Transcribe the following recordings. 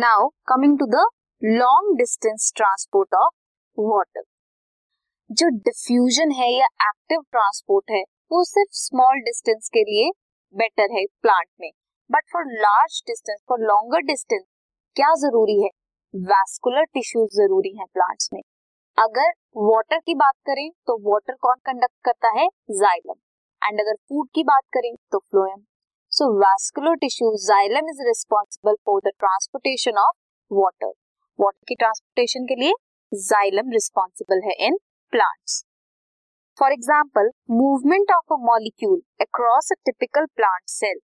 Now coming to the long distance transport of water जो diffusion है या active transport है, वो सिर्फ़ स्मॉल डिस्टेंस के लिए बेटर है प्लांट में. But for large distance for longer distance क्या ज़रूरी है? वैस्कुलर टिश्यूज ज़रूरी है प्लांट्स में. अगर वाटर की बात करें तो वाटर कौन कंडक्ट करता है? जाइलम एंड अगर फ़ूड की बात करें तो phloem so vascular tissue xylem is responsible for the transportation of water water की ट्रांसपोर्टेशन के लिए जाइलम रिस्पॉन्सिबल है in plants for example movement of a molecule across a typical plant cell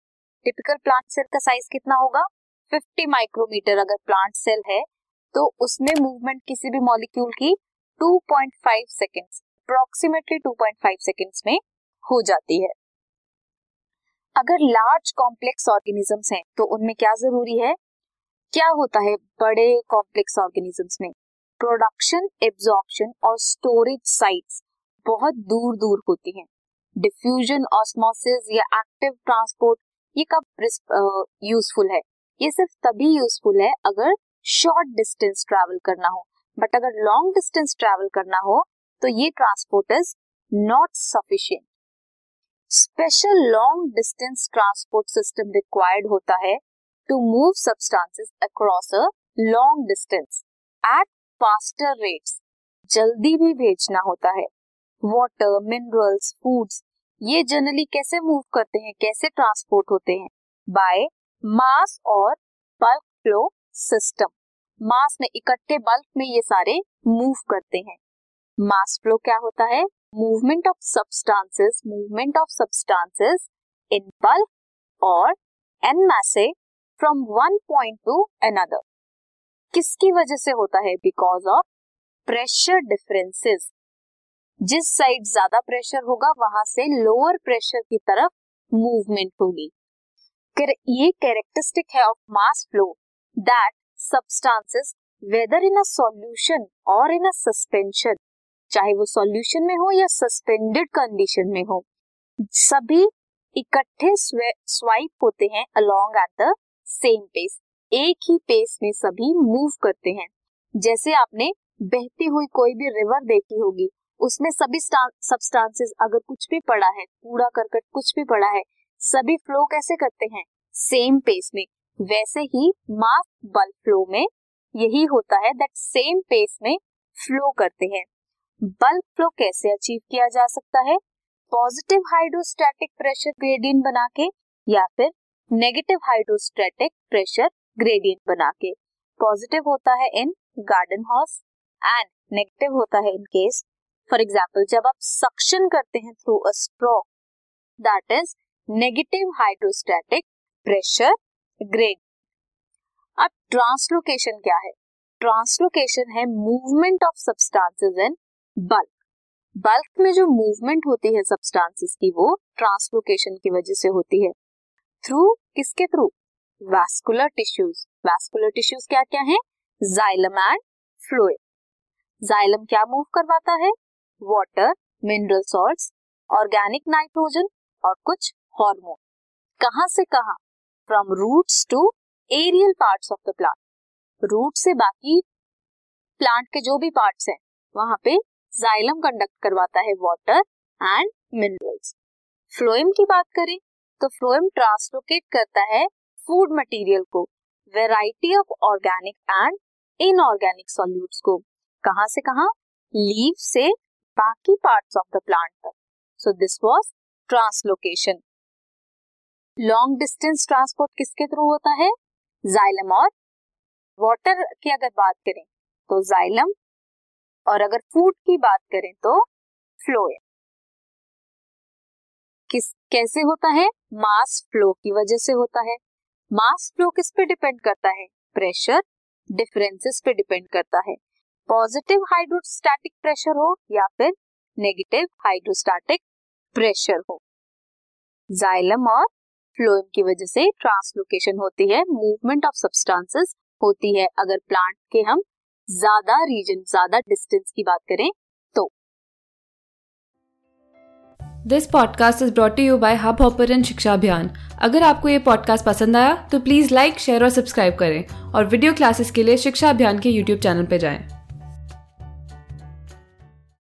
typical plant cell का size कितना होगा? 50 micrometer अगर plant cell है तो उसमें मूवमेंट किसी भी मॉलिक्यूल की 2.5 सेकेंड्स अप्रोक्सीमेटली 2.5 सेकेंड्स में हो जाती है। अगर लार्ज कॉम्प्लेक्स ऑर्गेनिजम्स हैं तो उनमें क्या ज़रूरी है? क्या होता है बड़े कॉम्प्लेक्स ऑर्गेनिजम्स में? प्रोडक्शन एब्जॉर्प्शन और स्टोरेज साइट्स बहुत दूर दूर होती हैं। डिफ्यूजन ऑस्मोसिस या एक्टिव ट्रांसपोर्ट ये कब यूजफुल है? ये सिर्फ़ तभी यूजफुल है अगर शॉर्ट डिस्टेंस ट्रैवल करना हो। बट अगर लॉन्ग डिस्टेंस ट्रैवल करना हो तो ये transport is not sufficient special long distance transport system required होता है to move substances across a long distance at faster rates जल्दी भी भेजना होता है। वाटर मिनरल्स फूड्स ये जनरली कैसे मूव करते हैं, कैसे ट्रांसपोर्ट होते हैं? बाय मास और बल्क फ्लो सिस्टम मास में इकट्ठे बल्क में ये सारे मूव करते हैं। मास फ्लो क्या होता है? Movement of substances movement of substances in bulk और en masse from one point to another किसकी वजह से होता है? बिकॉज़ ऑफ़ प्रेशर डिफरेंसेस जिस साइड ज़्यादा प्रेशर होगा, वहाँ से लोअर प्रेशर की तरफ़ मूवमेंट होगी। ये कैरेक्टरिस्टिक है of mass flow that substances whether in a solution और इन अ सस्पेंशन चाहे वो सॉल्यूशन में हो या सस्पेंडेड कंडीशन में हो, सभी इकट्ठे स्वाइप होते हैं along at the same pace एक ही पेस में सभी मूव करते हैं। जैसे आपने बहती हुई कोई भी रिवर देखी होगी, उसमें सभी सब्सटेंसेस अगर कुछ भी पड़ा है, कूड़ा, करकट, कुछ भी पड़ा है, सभी फ्लो कैसे करते हैं? सेम पेस में। वैसे ही मास बल्क फ्लो में यही होता है दैट सेम पेस में फ्लो करते हैं। बल्क फ्लो कैसे अचीव किया जा सकता है? पॉजिटिव हाइड्रोस्टैटिक प्रेशर ग्रेडियंट बना के या फिर नेगेटिव हाइड्रोस्टैटिक प्रेशर ग्रेडियंट बना के पॉजिटिव होता है in garden house and negative होता है इन केस फॉर एग्ज़ाम्पल जब आप सक्शन करते हैं through a straw that is negative hydrostatic pressure grade अब ट्रांसलोकेशन क्या है? ट्रांसलोकेशन है movement of substances in bulk bulk में जो मूवमेंट होती है सब्सटेंसेस की, वो ट्रांसलोकेशन की वजह से होती है। थ्रू किसके through vascular tissues vascular tissues क्या क्या है? जाइलम एंड फ्लोएड जाइलम क्या मूव करवाता है? Water mineral salts organic nitrogen और कुछ हार्मोन कहाँ से कहा? From roots to aerial parts of the plant root से बाकी प्लांट के जो भी पार्ट्स हैं, वहाँ पे जाइलम कंडक्ट करवाता है वाटर एंड मिनरल्स फ्लोएम की बात करें तो फ्लोएम ट्रांसलोकेट करता है फ़ूड मटेरियल को variety of organic and inorganic solutes को। कहाँ से कहा? लीव से बाकी पार्ट्स ऑफ़ द प्लांट तक। So this was translocation long distance transport किसके थ्रू होता है? जाइलम और वाटर की अगर बात करें तो जाइलम और अगर फ़ूड की बात करें तो फ्लोएम किस, कैसे होता है? मास फ्लो की वजह से होता है। मास फ्लो किस पे डिपेंड करता है? प्रेशर डिफरेंसेस पे डिपेंड करता है। पॉजिटिव हाइड्रोस्टैटिक प्रेशर हो या फिर नेगेटिव हाइड्रोस्टैटिक प्रेशर हो। जाइलम और फ्लोएम की वजह से ट्रांसलोकेशन होती है। मूवमेंट ऑफ़ सब्सटेंसेस होती है। अगर प्लांट के हम ज़्यादा रीजन ज़्यादा डिस्टेंस की बात करें तो this podcast is brought you by Hub Hopper Shiksha Abhiyan अगर आपको ये पॉडकास्ट पसंद आया तो प्लीज़ लाइक शेयर और सब्सक्राइब करें और वीडियो क्लासेस के लिए शिक्षा अभियान के यूट्यूब चैनल पर जाएँ।